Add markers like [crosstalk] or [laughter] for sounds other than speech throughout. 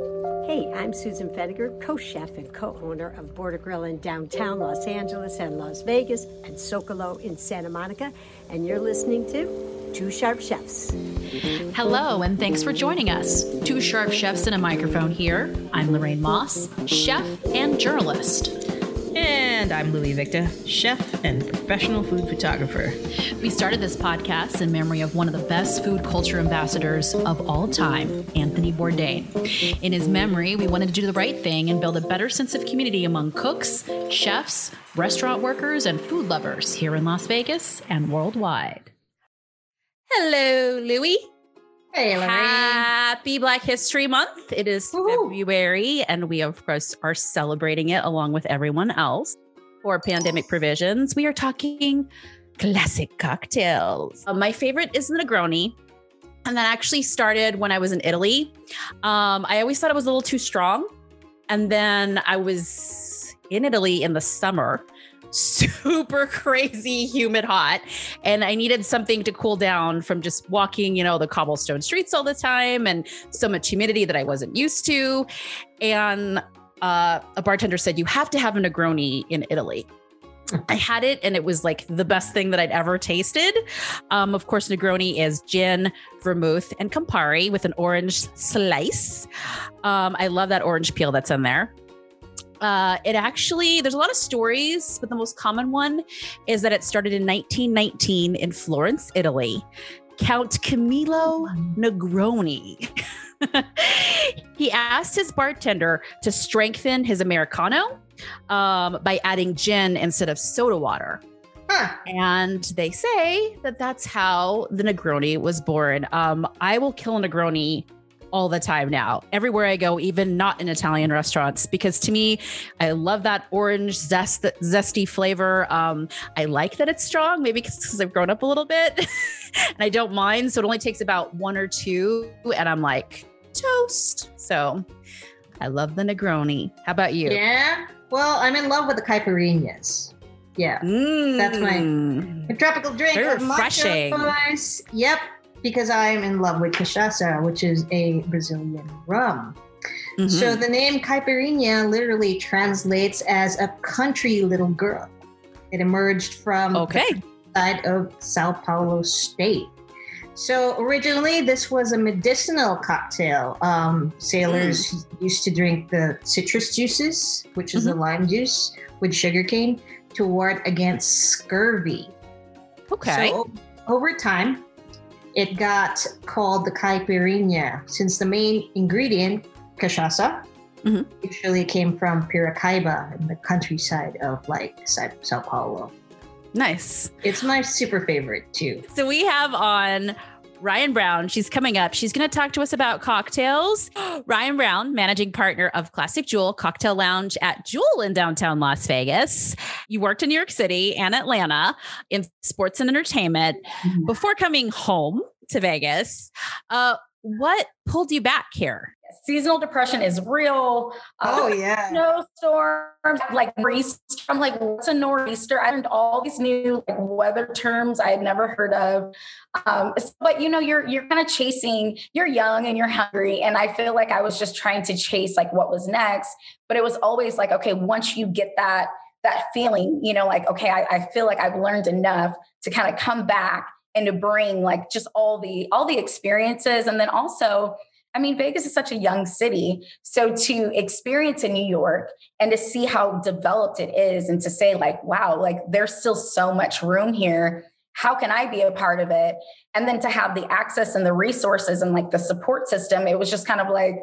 Hey, I'm Susan Feniger, co chef and co owner of Border Grill in downtown Los Angeles and Las Vegas and Socalo in Santa Monica, and you're listening to Two Sharp Chefs. Hello, and thanks for joining us. Two Sharp Chefs and a microphone here. I'm Lorraine Moss, chef and journalist. And I'm Louiie Victa, chef and professional food photographer. We started this podcast in memory of one of the best food culture ambassadors of all time, Anthony Bourdain. In his memory, we wanted to do the right thing and build a better sense of community among cooks, chefs, restaurant workers, and food lovers here in Las Vegas and worldwide. Hello, Louis. Hey, Lorraine. Happy Black History Month. It is Woohoo. February, and we, of course, are celebrating it along with everyone else. For pandemic provisions, we are talking classic cocktails. Uh, my favorite is the Negroni. And that actually started when I was in Italy. Um, I always thought it was a little too strong. And then I was in Italy in the summer, [laughs] super crazy, humid, hot. And I needed something to cool down from just walking, you know, the cobblestone streets all the time and so much humidity that I wasn't used to. And uh, a bartender said, You have to have a Negroni in Italy. I had it and it was like the best thing that I'd ever tasted. Um, of course, Negroni is gin, vermouth, and Campari with an orange slice. Um, I love that orange peel that's in there. Uh, it actually, there's a lot of stories, but the most common one is that it started in 1919 in Florence, Italy. Count Camillo Negroni. [laughs] [laughs] he asked his bartender to strengthen his Americano um, by adding gin instead of soda water. Huh. And they say that that's how the Negroni was born. Um, I will kill a Negroni all the time now, everywhere I go, even not in Italian restaurants, because to me, I love that orange zest, zesty flavor. Um, I like that it's strong, maybe because I've grown up a little bit [laughs] and I don't mind. So it only takes about one or two, and I'm like, toast. So I love the Negroni. How about you? Yeah. Well, I'm in love with the caipirinhas. Yeah. That's my- Mm. A tropical drink. Very refreshing. ice. Yep. Because I'm in love with cachaça, which is a Brazilian rum. Mhm. So the name caipirinha literally translates as a country little girl. It emerged from okay. the side of Sao Paulo state. So originally, this was a medicinal cocktail. Um, sailors used to drink the citrus juices, which is the lime juice with sugarcane, to ward against scurvy. Okay. So over time, it got called the caipirinha since the main ingredient, cachaça, Mhm. usually came from Piracicaba in the countryside of like Sa- Sao Paulo. nice. It's my super favorite too. So we have on Ryan Brown. She's coming up. She's going to talk to us about cocktails. [gasps] Ryan Brown, managing partner of Classic Jewel Cocktail Lounge at Jewel in downtown Las Vegas. You worked in New York City and Atlanta in sports and entertainment before coming home to Vegas. Uh, what pulled you back here? Seasonal depression is real. Uh, Oh yeah. snowstorms, like nor'easter. I'm like, what's a nor'easter? I learned all these new like weather terms I had never heard of. Um, but you know, you're you're kind of chasing. You're young and you're hungry, and I feel like I was just trying to chase like what was next. But it was always like, okay, once you get that that feeling, you know, like okay, I, I feel like I've learned enough to kind of come back and to bring like just all the all the experiences, and then also. I mean, Vegas is such a young city. So to experience in New York and to see how developed it is and to say, like, wow, like there's still so much room here. How can I be a part of it? And then to have the access and the resources and like the support system, it was just kind of like,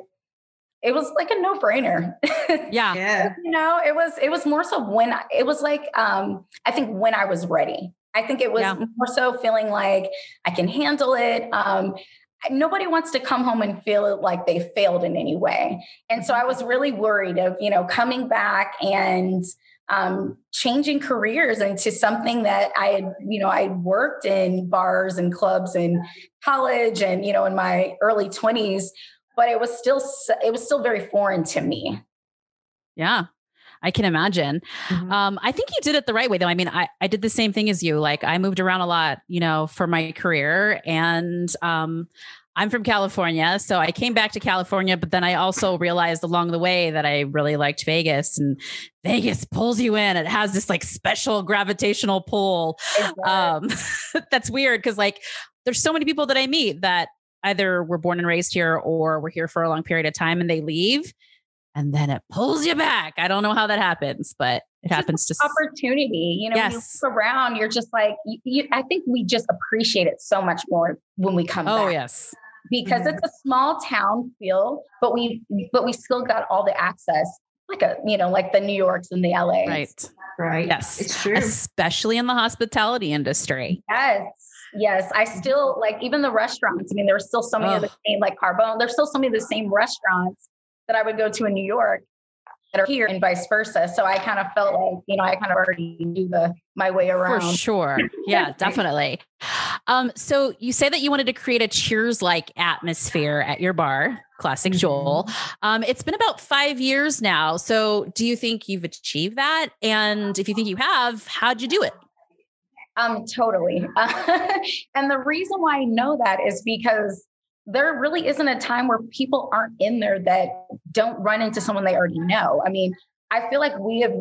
it was like a no-brainer. [laughs] Yeah. Yeah. you know, it was it was more so when I, it was like um I think when I was ready. I think it was Yeah. more so feeling like I can handle it. Um nobody wants to come home and feel like they failed in any way. And so I was really worried of, you know, coming back and um, changing careers into something that I had, you know, I worked in bars and clubs in college and, you know, in my early 20s, but it was still, it was still very foreign to me. Yeah. I can imagine. Mhm. Um, I think you did it the right way, though. I mean, I, I did the same thing as you. Like, I moved around a lot, you know, for my career, and um, I'm from California. So I came back to California, but then I also realized along the way that I really liked Vegas and Vegas pulls you in. It has this like special gravitational pull. Um, [laughs] that's weird because like there's so many people that I meet that either were born and raised here or were here for a long period of time and they leave and then it pulls you back. I don't know how that happens, but it happens to opportunity. You know, yes. when you look around, you're just like, you, you, I think we just appreciate it so much more when we come oh, back. yes. Because mm-hmm. it's a small town feel, but we but we still got all the access like a you know like the New Yorks and the LA. Right. Right. Yes. It's true. Especially in the hospitality industry. Yes. Yes, I still like even the restaurants. I mean, there are still so many of the same like Carbone. There's still so many of the same restaurants that I would go to in New York that are here and vice versa. So I kind of felt like, you know, I kind of already knew the my way around. For sure. Yeah, [laughs] definitely. Um, so you say that you wanted to create a cheers like atmosphere at your bar, Classic mm-hmm. Um, it's been about five years now. So do you think you've achieved that? And if you think you have, how'd you do it? Um, totally. [laughs] and the reason why I know that is because there really isn't a time where people aren't in there that don't run into someone they already know. I mean, I feel like we have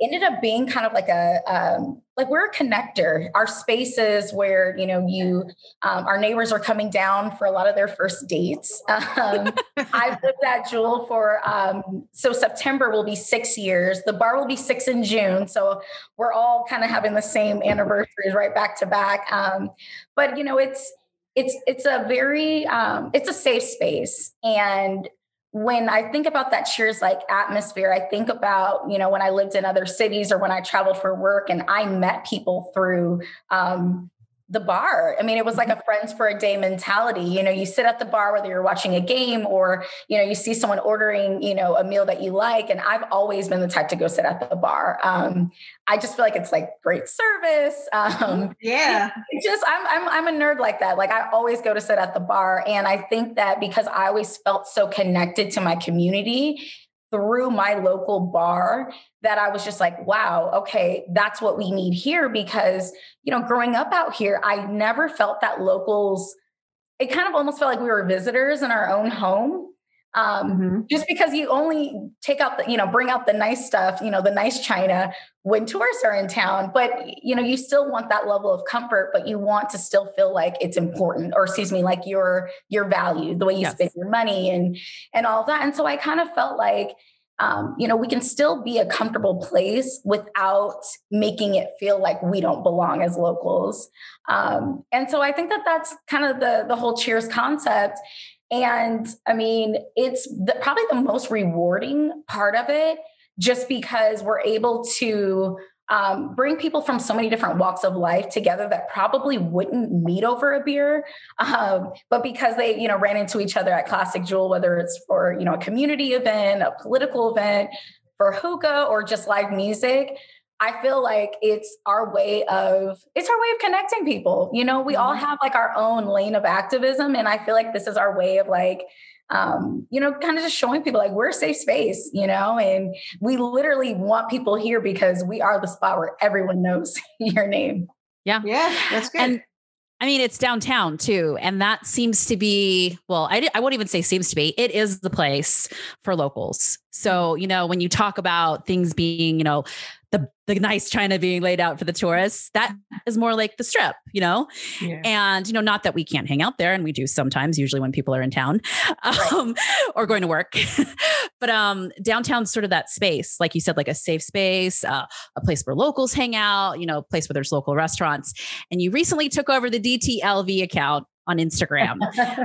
ended up being kind of like a um, like we're a connector. Our spaces where you know you um, our neighbors are coming down for a lot of their first dates. [laughs] Um, i've lived at jewel for um, so september will be six years. The bar will be six in june. So we're all kind of having the same anniversaries right back to back. Um, but you know it's it's it's a very um, it's a safe space. And when I think about that cheers like atmosphere, I think about, you know, when I lived in other cities or when I traveled for work and I met people through um, the bar. I mean, it was like a mm-hmm. friends for a day mentality. You know, you sit at the bar, whether you're watching a game or, you know, you see someone ordering, you know, a meal that you like. And I've always been the type to go sit at the bar. Um, I just feel like it's like great service. Um, yeah. Just, I'm, I'm, I'm a nerd like that. Like I always go to sit at the bar. And I think that because I always felt so connected to my community, through my local bar that I was just like, wow, okay, that's what we need here. Because, you know, growing up out here, I never felt that locals, it kind of almost felt like we were visitors in our own home. Um, mm-hmm. Just because you only take out the, you know, bring out the nice stuff, you know, the nice china when tourists are in town, but you know, you still want that level of comfort, but you want to still feel like it's important, or excuse me, like your your value, the way you yes. spend your money, and and all that. And so I kind of felt like um, you know, we can still be a comfortable place without making it feel like we don't belong as locals. Um, and so I think that that's kind of the the whole Cheers concept. And I mean, it's the, probably the most rewarding part of it, just because we're able to um, bring people from so many different walks of life together that probably wouldn't meet over a beer, um, but because they, you know, ran into each other at Classic Jewel, whether it's for you know a community event, a political event, for hookah, or just live music. I feel like it's our way of it's our way of connecting people. You know, we mm-hmm. all have like our own lane of activism, and I feel like this is our way of like um, you know, kind of just showing people like we're a safe space, you know, and we literally want people here because we are the spot where everyone knows [laughs] your name. Yeah. Yeah, that's good. And I mean, it's downtown too. And that seems to be, well, I, I won't even say seems to be, it is the place for locals. So, you know, when you talk about things being, you know, the the nice china being laid out for the tourists that is more like the strip you know yeah. and you know not that we can't hang out there and we do sometimes usually when people are in town [laughs] um, right. or going to work [laughs] but um downtown's sort of that space like you said like a safe space uh, a place where locals hang out you know a place where there's local restaurants and you recently took over the dtlv account on Instagram,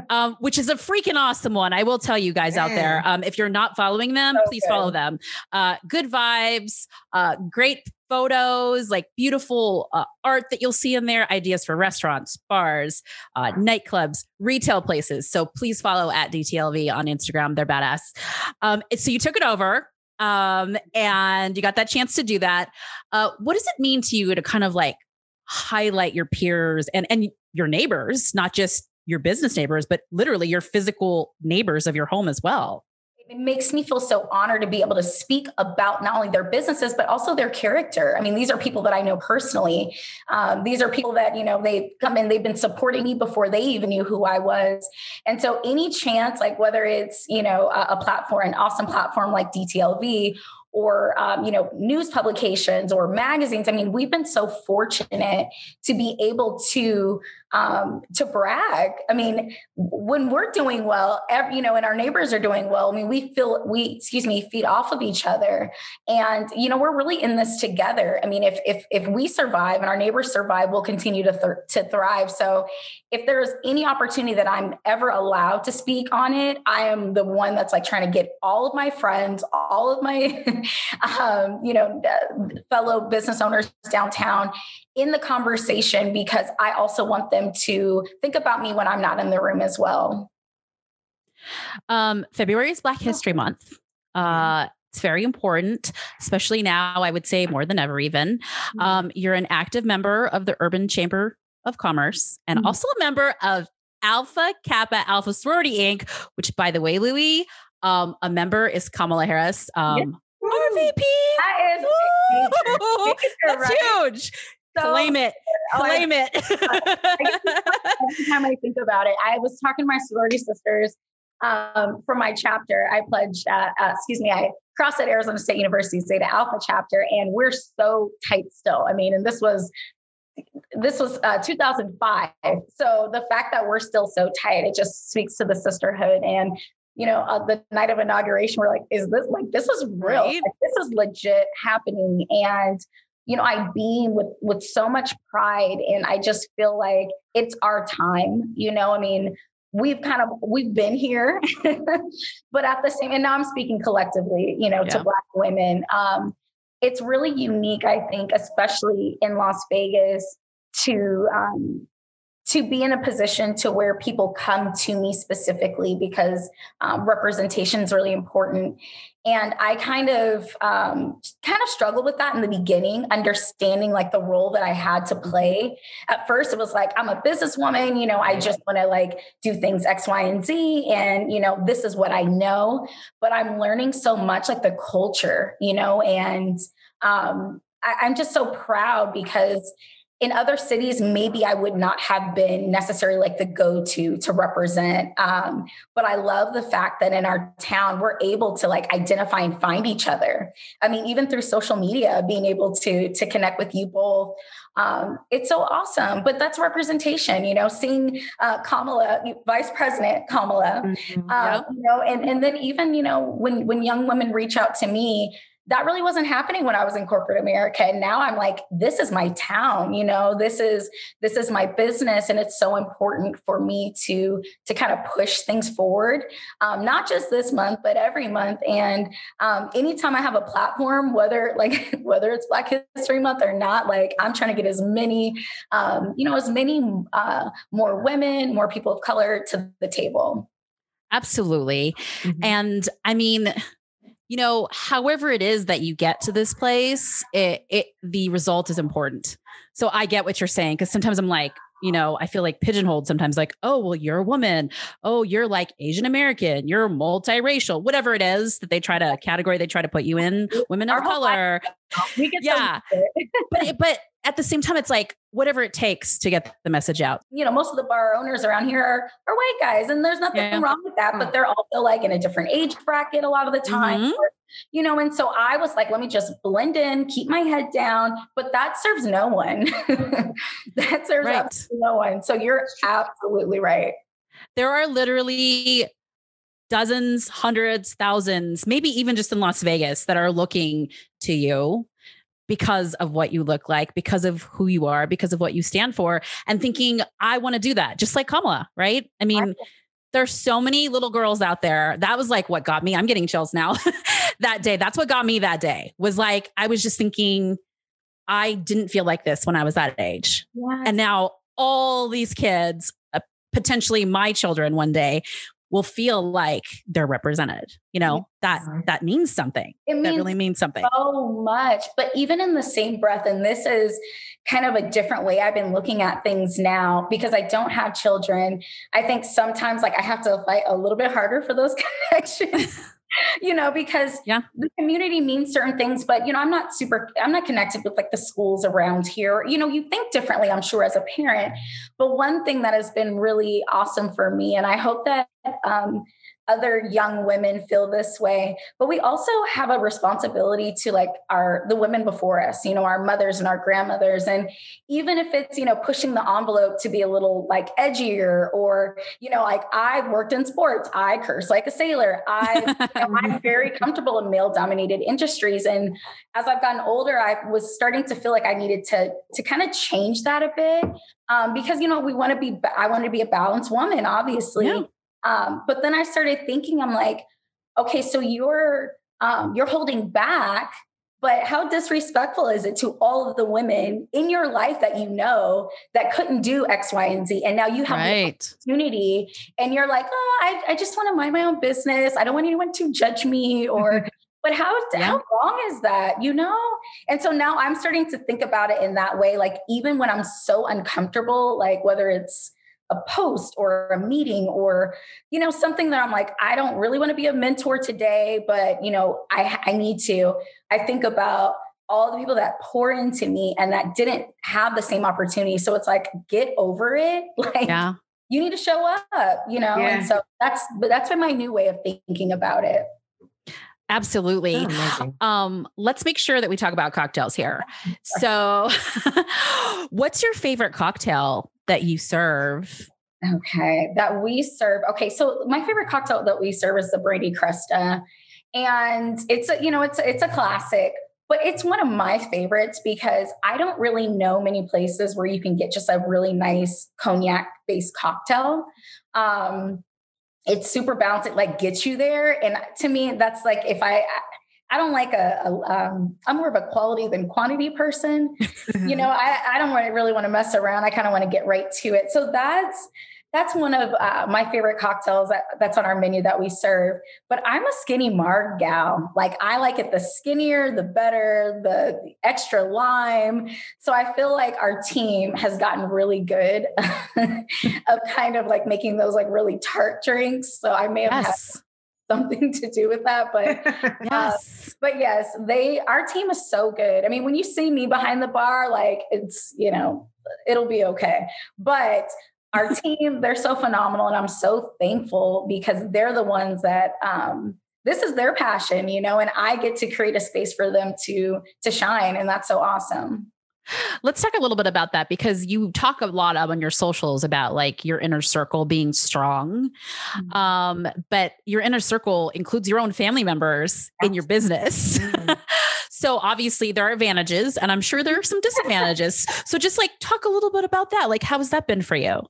[laughs] um, which is a freaking awesome one. I will tell you guys out there. Um, if you're not following them, so please good. follow them. Uh, good vibes, uh, great photos, like beautiful uh, art that you'll see in there, ideas for restaurants, bars, uh, nightclubs, retail places. So please follow at DTLV on Instagram. They're badass. Um, so you took it over um, and you got that chance to do that. Uh, what does it mean to you to kind of like highlight your peers and and your neighbors, not just your business neighbors, but literally your physical neighbors of your home as well. It makes me feel so honored to be able to speak about not only their businesses but also their character. I mean these are people that i know personally. Um, these are people that you know they come in they've been supporting me before they even knew who i was. And so any chance like whether it's you know a, a platform an awesome platform like dtlv or um, you know news publications or magazines. I mean we've been so fortunate to be able to um, to brag. I mean when we're doing well every, you know and our neighbors are doing well i mean we feel we excuse me feed off of each other. And you know we're really in this together. I mean if if if we survive and our neighbors survive we'll continue to th- to thrive. So if there's any opportunity that i'm ever allowed to speak on it i am the one that's like trying to get all of my friends all of my [laughs] um, you know, fellow business owners downtown in the conversation because I also want them to think about me when I'm not in the room as well. Um, February is Black History Month. Uh, it's very important, especially now, I would say more than ever, even. Mm-hmm. Um, you're an active member of the Urban Chamber of Commerce and mm-hmm. also a member of Alpha Kappa Alpha Sorority Inc., which, by the way, Louiie, um, a member is Kamala Harris. Um, RVP. That is Ooh, that's huge. So, Claim it. [laughs] Claim it. every time I think about it, I was talking to my sorority sisters um, for my chapter. I pledged, uh, uh, excuse me, I crossed at Arizona State University Zeta Alpha chapter, and we're so tight still. I mean, and this was this was uh, 2005. So the fact that we're still so tight, it just speaks to the sisterhood and you know, uh, the night of inauguration, we're like, is this like, this is real. Right. Like, this is legit happening. And, you know, I beam with, with so much pride and I just feel like it's our time, you know, I mean, we've kind of, we've been here, [laughs] but at the same, and now I'm speaking collectively, you know, yeah. to black women. Um, it's really unique, I think, especially in Las Vegas to um, to be in a position to where people come to me specifically because um, representation is really important. And i kind of um, kind of struggled with that in the beginning understanding like the role that i had to play. At first it was like i'm a businesswoman you know i just want to like do things x y and z and you know this is what i know. But i'm learning so much like the culture you know and um, I, i'm just so proud because in other cities, maybe I would not have been necessarily like the go to to represent. Um, but I love the fact that in our town, we're able to like identify and find each other. I mean, even through social media, being able to to connect with you both. Um, it's so awesome, but that's representation, you know, seeing uh, Kamala, Vice President Kamala, mm-hmm. uh, you know, and, and then even, you know, when, when young women reach out to me, that really wasn't happening when I was in corporate America. And now I'm like, this is my town, you know, this is this is my business. And it's so important for me to to kind of push things forward. Um, not just this month, but every month. And um, anytime I have a platform, whether [laughs] like whether it's Black History Month or not, like I'm trying to get as many, um, you know, as many uh, more women, more people of color to the table. Absolutely. Mm-hmm. And I mean, you know, however it is that you get to this place, it, it the result is important. So I get what you're saying because sometimes I'm like, you know, I feel like pigeonholed sometimes like, oh, well, you're a woman. Oh, you're like Asian American, you're multiracial, whatever it is that they try to category they try to put you in, women of color. yeah. but but at the same time, it's like whatever it takes to get the message out. You know, most of the bar owners around here are, are white guys, and there's nothing yeah. wrong with that, but they're also like in a different age bracket a lot of the time. Mm-hmm. you know, and so I was like, let me just blend in, keep my head down, but that serves no one. [laughs] that serves right. no one. So you're absolutely right. There are literally dozens, hundreds, thousands, maybe even just in Las Vegas that are looking to you because of what you look like, because of who you are, because of what you stand for, and thinking, I want to do that, just like Kamala, right? I mean, there's so many little girls out there. That was like what got me. I'm getting chills now [laughs] that day. That's what got me that day was like, I was just thinking, I didn't feel like this when I was that age. Yes. And now all these kids, uh, potentially my children one day, will feel like they're represented you know? That that means something. It means that really means something. so much. But even in the same breath and this is kind of a different way i've been looking at things now because i don't have children i think sometimes like i have to fight a little bit harder for those [laughs] connections [laughs] [laughs] you know, because yeah. the community means certain things, but you know, I'm not super, I'm not connected with like the schools around here. You know, you think differently, I'm sure, as a parent. But one thing that has been really awesome for me, and I hope that um, other young women feel this way but we also have a responsibility to like our the women before us you know our mothers and our grandmothers. And even if it's you know pushing the envelope to be a little like edgier or you know like i worked in sports i curse like a sailor. I you know, [laughs] i'm very comfortable in male dominated industries. And as i've gotten older i was starting to feel like i needed to to kind of change that a bit um, because you know we want to be i want to be a balanced woman obviously. Yeah. Um, but then I started thinking, I'm like, okay, so you're um, you're holding back, but how disrespectful is it to all of the women in your life that you know that couldn't do X, Y, and Z, and now you have right. the opportunity, and you're like, oh, I, I just want to mind my own business. I don't want anyone to judge me or. [laughs] But how yeah. how wrong is that, you know? And so now I'm starting to think about it in that way. Like even when I'm so uncomfortable, like whether it's a post or a meeting or you know something that i'm like i don't really want to be a mentor today but you know i i need to i think about all the people that pour into me and that didn't have the same opportunity so it's like get over it [laughs] like yeah. you need to show up you know yeah. and so that's but that's been my new way of thinking about it Absolutely. Oh, um, let's make sure that we talk about cocktails here. So, [laughs] what's your favorite cocktail that you serve? Okay, that we serve. Okay, so my favorite cocktail that we serve is the Brandy Crusta, and it's a you know it's it's a classic, but it's one of my favorites because I don't really know many places where you can get just a really nice cognac based cocktail. Um, it's super balanced. It like gets you there, and to me, that's like if I I don't like a, a um, I'm more of a quality than quantity person. [laughs] you know, I, I don't really want to mess around. I kind of want to get right to it. So that's that's one of uh, my favorite cocktails that, that's on our menu that we serve. But I'm a skinny marg gal. Like I like it the skinnier, the better, the, the extra lime. So I feel like our team has gotten really good [laughs] of kind of like making those like really tart drinks. So I may have yes. Something [laughs] to do with that but uh, yes. uh, but yes they our team is so good. I mean when you see me behind the bar like it's you know it'll be okay. But our [laughs] team they're so phenomenal and i'm so thankful because they're the ones that um this is their passion you know and i get to create a space for them to to shine and that's so awesome Let's talk a little bit about that because you talk a lot on your socials about like your inner circle being strong. Mm-hmm. Um, but your inner circle includes your own family members in your business. Mm-hmm. [laughs] so obviously there are advantages and I'm sure there are some disadvantages. so just like talk a little bit about that. Like how has that been for you?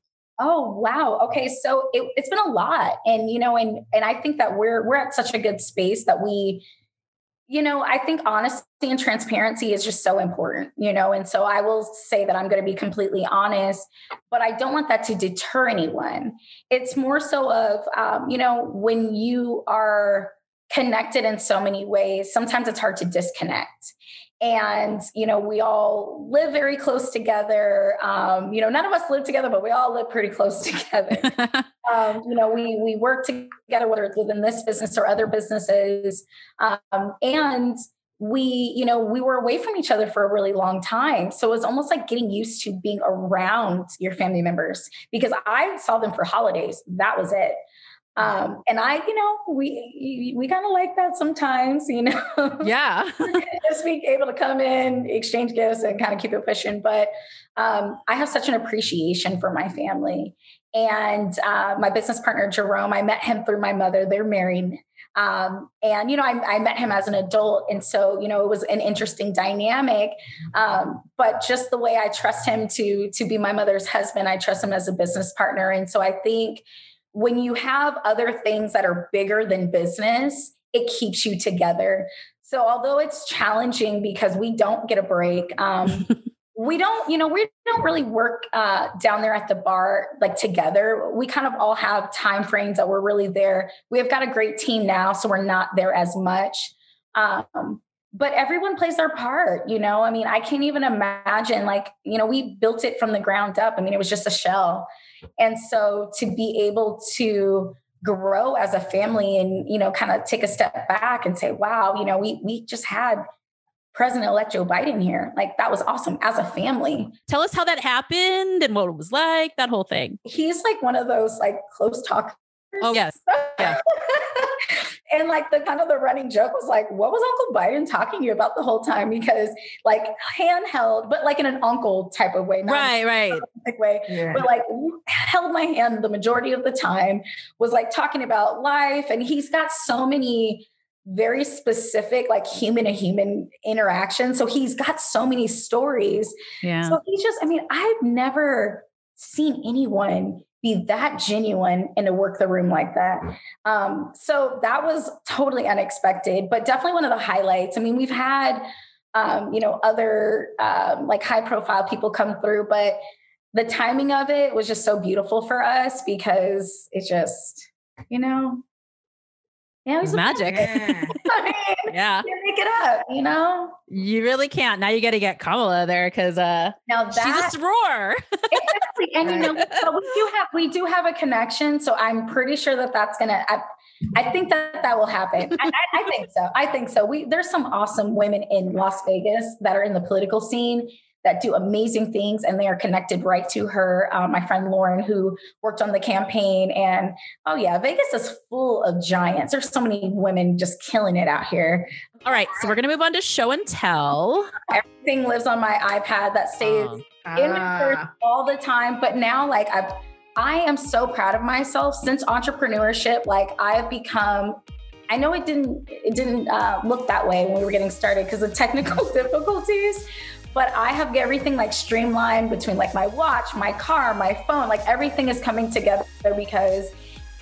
Oh wow. Okay, so it, it's been a lot, and you know, and and I think that we're we're at such a good space that we you know, I think honesty and transparency is just so important, you know, and so I will say that I'm going to be completely honest, but I don't want that to deter anyone. It's more so of, um, you know, when you are connected in so many ways, sometimes it's hard to disconnect and you know we all live very close together. Um, you know none of us live together but we all live pretty close [laughs] together. [laughs] Um, you know we we work together whether it's within this business or other businesses. Um, and we you know we were away from each other for a really long time. So it was almost like getting used to being around your family members because i saw them for holidays. That was it um, and I, you know, we we kind of like that sometimes, you know. [laughs] Yeah. Just being able to come in, exchange gifts, and kind of keep it pushing. But um, I have such an appreciation for my family. And uh, my business partner Jerome, I met him through my mother. They're married. Um, and you know, I, I, met him as an adult, and so you know, it was an interesting dynamic. Um, but just the way I trust him to to be my mother's husband, I trust him as a business partner. And so I think when you have other things that are bigger than business, it keeps you together. So although it's challenging because we don't get a break, um, [laughs] we don't, you know, we don't really work uh, down there at the bar like together. We kind of all have time frames that we're really there. We have got a great team now, so we're not there as much. Um, but everyone plays their part, you know. I mean, I can't even imagine like, you know, we built it from the ground up. I mean, it was just a shell. And so to be able to grow as a family and you know kind of take a step back and say wow you know we we just had president-elect joe biden here like that was awesome as a family Tell us how that happened and what it was like, that whole thing. he's like one of those like close talkers Oh, yes. Yeah. [laughs] and like the kind of the running joke was like, what was Uncle Biden talking to you about the whole time? Because like handheld, but like in an uncle type of way, not Right, right. way, Yeah. but like held my hand the majority of the time, was like talking about life. And he's got so many very specific, like human to human interactions. So he's got so many stories. Yeah. So he's just, I mean, I've never seen anyone be that genuine and to work the room like that. Um, so that was totally unexpected, but definitely one of the highlights. I mean, we've had, um, you know, other um, like high profile people come through, but the timing of it was just so beautiful for us because it just, you know, yeah, it was Magic. Yeah. [laughs] I mean, [laughs] Yeah. you make it up, you know. You really can't. Now you got to get Kamala there because uh, Now she's a roar. [laughs] exactly. And you know, we do have we do have a connection, so I'm pretty sure that that's gonna. I, I think that that will happen. I, I, I think so. I think so. We there's some awesome women in Las Vegas that are in the political scene that do amazing things, and they are connected right to her. Um, my friend Lauren, who worked on the campaign, and oh yeah, Vegas is full of giants. There's so many women just killing it out here. All right. So we're going to move on to show and tell. Everything lives on my iPad that stays Um, in my purse Ah. all the time. But now, like I've, I am so proud of myself since entrepreneurship. Like I've become. I know it didn't it didn't uh, look that way when we were getting started because of technical [laughs] difficulties, but I have everything like streamlined between like my watch, my car, my phone. Like everything is coming together because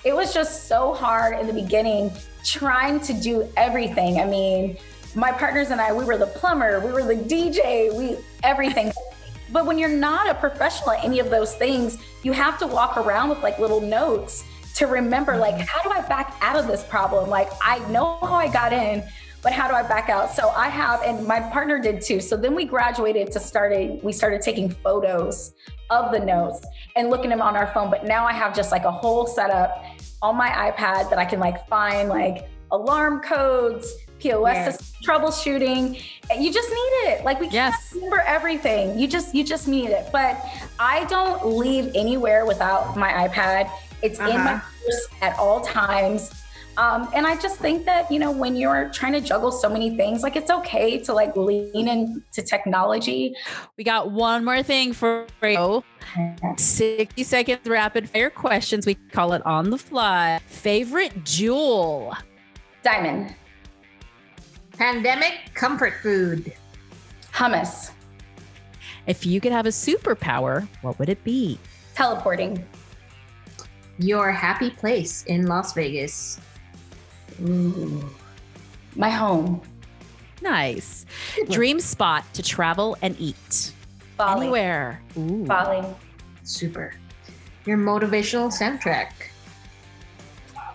it was just so hard in the beginning trying to do everything. I mean, my partners and I, we were the plumber, we were the DJ, we everything. [laughs] But when you're not a professional at any of those things, you have to walk around with like little notes to remember like mm-hmm. how do I back out of this problem? Like I know how I got in, but how do I back out? So I have and my partner did too. So then we graduated to starting, we started taking photos of the notes and looking them on our phone, but now I have just like a whole setup on my iPad that I can like find like alarm codes, POS system, troubleshooting. You just need it. Like we can't Yes. remember everything. You just you just need it. But I don't leave anywhere without my iPad. It's in my Uh-huh. purse at all times. Um, and I just think that you know when you're trying to juggle so many things, like it's okay to like lean into technology. We got one more thing for you. 60 seconds rapid fire questions. We call it on the fly. Favorite jewel? Diamond, Pandemic comfort food. hummus, If you could have a superpower, what would it be? teleporting, Your happy place in Las Vegas. My home, Nice. Dream spot to travel and eat. Bali, Anywhere. Ooh. Bali. Super. Your motivational soundtrack.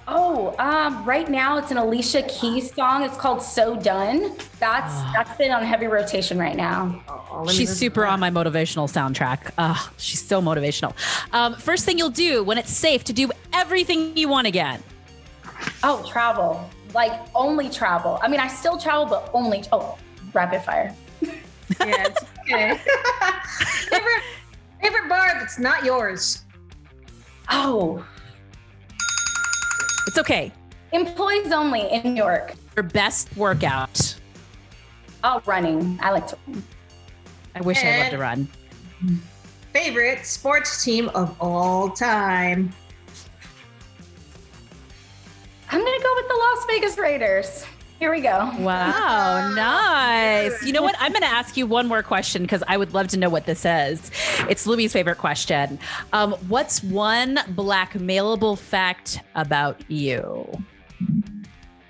Oh, um, right now it's an Alicia Keys song. It's called "So Done." That's Ah. that's been on heavy rotation right now. Oh, She's super on my motivational soundtrack. Ugh, she's so motivational. Um, first thing you'll do when it's safe to do everything you want again. Oh, travel, like only travel. I mean, I still travel, but only oh, rapid fire. [laughs] Yeah, it's okay. [laughs] favorite, favorite bar that's not yours. Oh, It's okay. employees only in New York. Your best workout. Oh, running. I like to. run. I wish I loved to run. Favorite sports team of all time. I'm gonna go with the Las Vegas Raiders. Here we go. Wow, [laughs] nice. You know what? I'm going to ask you one more question because I would love to know what this is. It's Louiie's favorite question. Um, what's one blackmailable fact about you?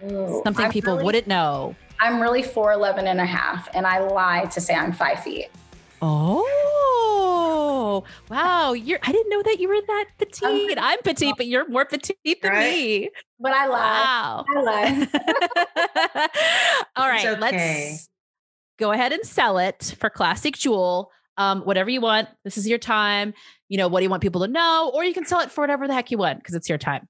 Ooh, Something I'm people really- wouldn't know. I'm really 4'11 and a half, and I lie to say I'm five feet. Oh, wow. You're I didn't know that you were that petite. I'm petite, but you're more petite than Right? me. But I lie. Wow. I lie. [laughs] All It's okay. let's go ahead and sell it for Classic Jewel. Um, whatever you want. This is your time. You know, what do you want people to know? Or you can sell it for whatever the heck you want because it's your time.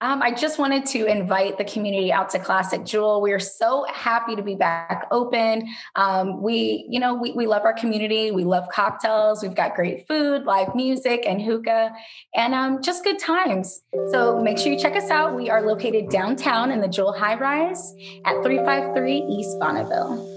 Um, I just wanted to invite the community out to Classic Jewel. We are so happy to be back open. Um, we, you know, we, we love our community. We love cocktails. We've got great food, live music, and hookah, and um, just good times. So make sure you check us out. We are located downtown in the Jewel High Rise at 353 East Bonneville.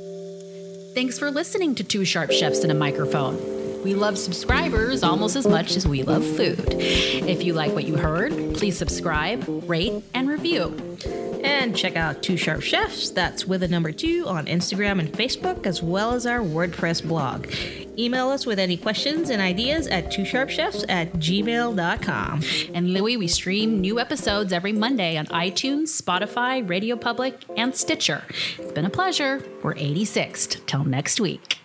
Thanks for listening to Two Sharp Chefs and a Microphone. We love subscribers almost as much as we love food. If you like what you heard, please subscribe, rate, and review. And check out Two Sharp Chefs, that's with a number two, on Instagram and Facebook, as well as our WordPress blog. Email us with any questions and ideas at twosharpchefs at gmail.com. And Louiie, we stream new episodes every Monday on iTunes, Spotify, Radio Public, and Stitcher. It's been a pleasure. We're 86th. Till next week.